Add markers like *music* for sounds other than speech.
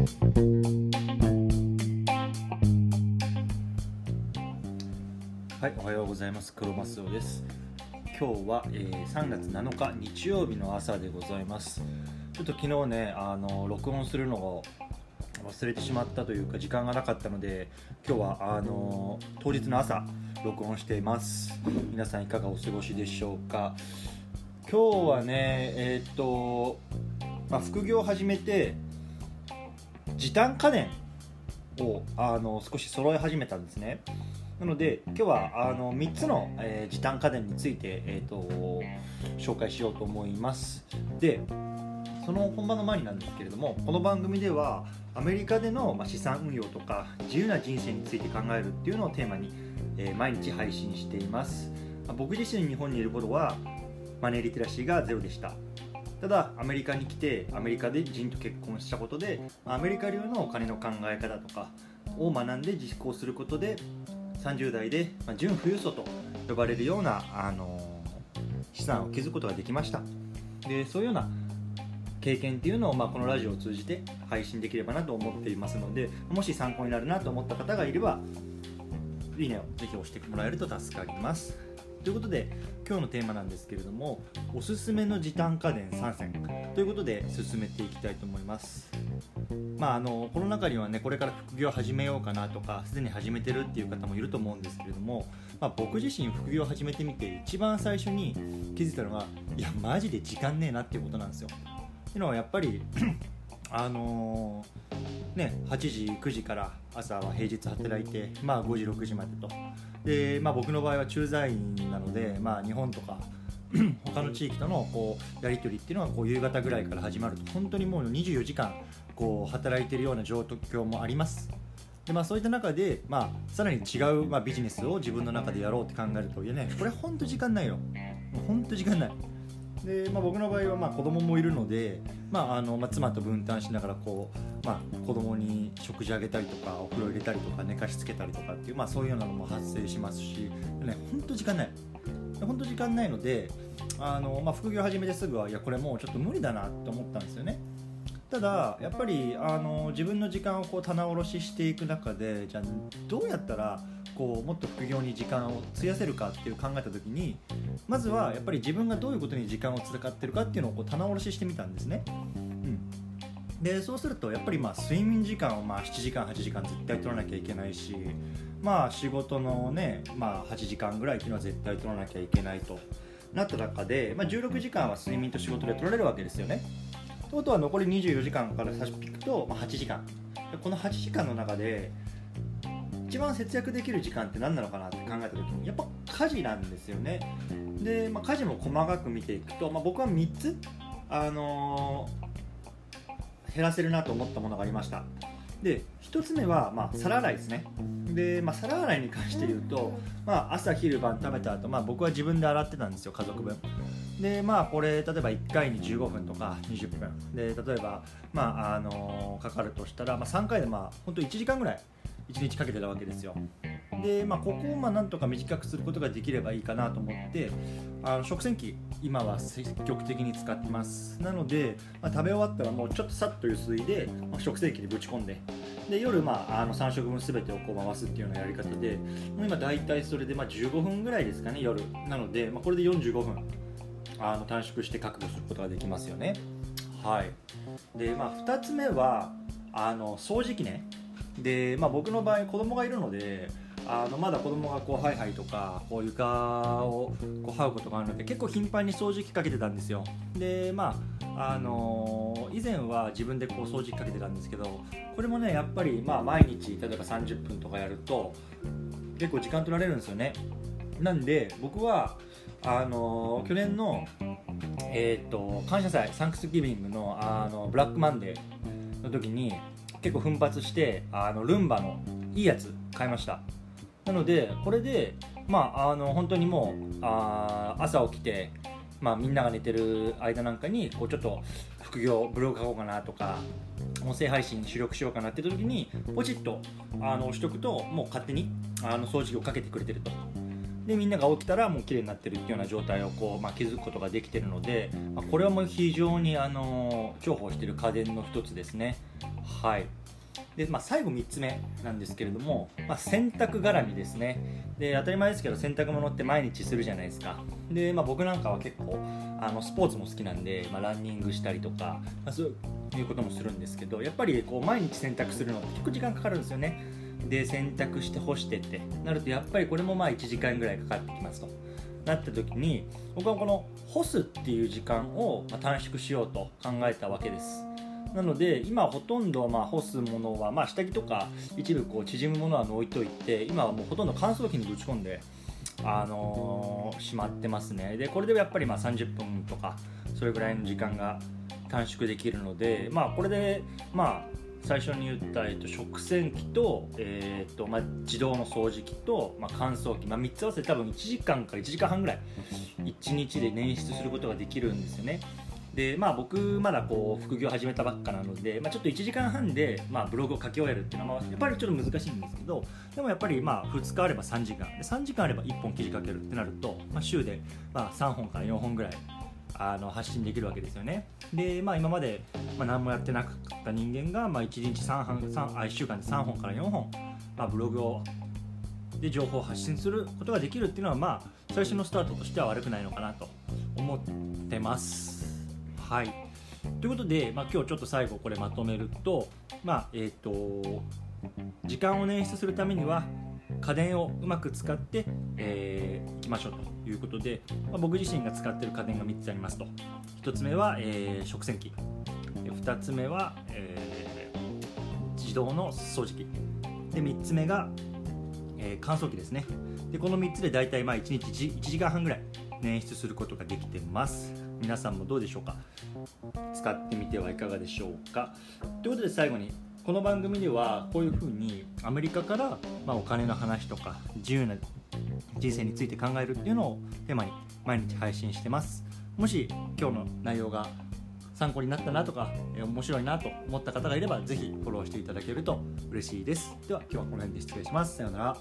はいおはようございます。黒マスオです。今日は、えー、3月7日日曜日の朝でございます。ちょっと昨日ねあの録音するのを忘れてしまったというか時間がなかったので今日はあの当日の朝録音しています。皆さんいかがお過ごしでしょうか。今日はねえー、っと、まあ、副業を始めて時短家電をあの少し揃え始めたんですね。なので今日はあの3つの、えー、時短家電について、えーと、と紹介しようと思います。でその本番の前になんですけれどもこの番組ではアメリカでの資産運用とか自由な人生について考えるっていうのをテーマに、えー、毎日配信しています。僕自身日本にいる頃はマネーリテラシーがゼロでしたただアメリカに来てアメリカで人と結婚したことでアメリカ流のお金の考え方とかを学んで実行することで30代で、まあ、純富裕層と呼ばれるような、あの、資産を築くことができました。でそういうような経験っていうのを、まあ、このラジオを通じて配信できればなと思っていますのでもし参考になるなと思った方がいればいいねをぜひ押してもらえると助かります。ということで今日のテーマなんですけれどもおすすめの時短家電3選。ということで進めていきたいと思います。まああのこの中にはねこれから副業を始めようかなとかすでに始めてるっていう方もいると思うんですけれども、まあ、僕自身副業を始めてみて一番最初に気づいたのがいやマジで時間ねえなっていうことなんですよ。っていうのはやっぱり *clears throat* あのー、ね、8時9時から朝は平日働いて、まあ、5時6時までと。で、まあ、僕の場合は駐在員なので、まあ、日本とか *clears throat* 他の地域とのこうやり取りっていうのはこう夕方ぐらいから始まると。本当にもう24時間こう働いてるような状況もあります。で、まあ、そういった中で、まあ、さらに違う、まあ、ビジネスを自分の中でやろうって考えるといやねこれ本当時間ないよ。本当時間ない。で、まあ、僕の場合はまあ子供もいるので、まああのまあ、妻と分担しながらこう、まあ、子供に食事あげたりとかお風呂入れたりとか寝かしつけたりとかっていう、まあ、そういうようなのも発生しますしね本当時間ない。本当時間ないのであの、まあ、副業始めてすぐはいやこれもうちょっと無理だなと思ったんですよね。ただやっぱりあの自分の時間をこう棚卸ししていく中でじゃあどうやったらこうもっと副業に時間を費やせるかっていう考えた時にまずはやっぱり自分がどういうことに時間を使ってるかっていうのをこう棚卸ししてみたんですね、うん、でそうするとやっぱりまあ睡眠時間をまあ7時間8時間絶対取らなきゃいけないしまあ仕事のね、まあ、8時間ぐらいっていうのは絶対取らなきゃいけないとなった中で、まあ、16時間は睡眠と仕事で取られるわけですよね。ということは残り24時間から差し引くと、ま、8時間。この8時間の中で一番節約できる時間って何なのかなって考えた時にやっぱ家事なんですよね。で、まあ、家事も細かく見ていくと、まあ、僕は3つ、あのー、減らせるなと思ったものがありました。で1つ目は、まあ、皿洗いですね。で、まあ、皿洗いに関して言うと、まあ、朝昼晩食べた後、まあ僕は自分で洗ってたんですよ家族分。でまあこれ例えば1回に15分とか20分。で例えばまああのー、かかるとしたら、まあ、3回でまあ本当1時間ぐらい1日かけてたわけですよ。で、まあ、ここをまあなんとか短くすることができればいいかなと思ってあの食洗機今は積極的に使ってます。なので、まあ、食べ終わったらもうちょっとさっとゆすいで、まあ、食洗機にぶち込んで。で夜、まあ、あの3食分全てをこう回すっていうようなやり方でも今大体それでまあ15分ぐらいですかね夜。なので、まあ、これで45分。あの短縮して確保することができますよね。はい。で、まあ、2つ目はあの掃除機ね。で、まあ、僕の場合子供がいるのであのまだ子供がこうハイハイとかこう床をこう這うことがあるので結構頻繁に掃除機かけてたんですよ。でまああのー、以前は自分でこう掃除機かけてたんですけどこれもねやっぱりまあ毎日例えば30分とかやると結構時間取られるんですよねなんで僕はあの、去年のえー、っと感謝祭サンクスギビングのあのブラックマンデーの時に結構奮発してあのルンバのいいやつ買いました。なのでこれでまああの本当にもうあ朝起きてまあ、みんなが寝てる間なんかにこうちょっと副業ブログ書こうかなとか音声配信主力しようかなって時にポチッとあの押しとくともう勝手にあの掃除機をかけてくれてると。でみんなが起きたらもう綺麗になってるっていうような状態をこう、まあ、気づくことができてるので、まあ、これはもう非常にあの重宝している家電の一つですね。はい。で、まあ、最後3つ目なんですけれども、まあ、洗濯絡みですね。で当たり前ですけど洗濯物って毎日するじゃないですか。で、まあ、僕なんかは結構あのスポーツも好きなんで、まあ、ランニングしたりとか、まあ、そういうこともするんですけどやっぱりこう毎日洗濯するのって結構時間かかるんですよね。で洗濯して干してって。なるとやっぱりこれもまあ1時間ぐらいかかってきますと。なった時に僕はこの干すっていう時間を短縮しようと考えたわけです。なので今ほとんどまあ干すものは、まあ、下着とか一部こう縮むものは置いといて今はもうほとんど乾燥機にぶち込んで、あのー、しまってますね。でこれでやっぱりまあ30分とかそれぐらいの時間が短縮できるので、まあ、これでまあ最初に言った、えっと、食洗機と,、えーとまあ、自動の掃除機と、まあ、乾燥機、まあ、3つ合わせて多分1時間から1時間半ぐらい1日で捻出することができるんですよね。でまあ僕まだこう副業始めたばっかなので、まあ、ちょっと1時間半で、まあ、ブログを書き終えるっていうのはやっぱりちょっと難しいんですけどでもやっぱりまあ2日あれば3時間で3時間あれば1本記事書けるってなると、まあ、週でまあ3本から4本ぐらいあの発信できるわけですよね。で、まあ、今まで、まあ、何もやってなかった人間が、まあ、1日3本3あ1週間で3本から4本、まあ、ブログをで情報を発信することができるっていうのは、まあ、最初のスタートとしては悪くないのかなと思ってます。はい。ということで、まあ、今日ちょっと最後これまとめると,、まあえーと、時間を捻出するためには家電をうまく使って、えー、いきましょうということで、まあ、僕自身が使ってる家電が3つありますと。1つ目は、えー、食洗機。2つ目は、えー、自動の掃除機。で3つ目が、えー、乾燥機ですね。でこの3つで大体まあ1日 1, 1時間半ぐらい捻出することができてます。皆さんもどうでしょうか？使ってみてはいかがでしょうか？ということで最後にこの番組ではこういうふうにアメリカから、まあ、お金の話とか自由な人生について考えるっていうのをテーマに毎日配信してます。もし今日の内容が参考になったなとか、え面白いなと思った方がいれば是非フォローしていただけると嬉しいです。では今日はこの辺で失礼します。さようなら。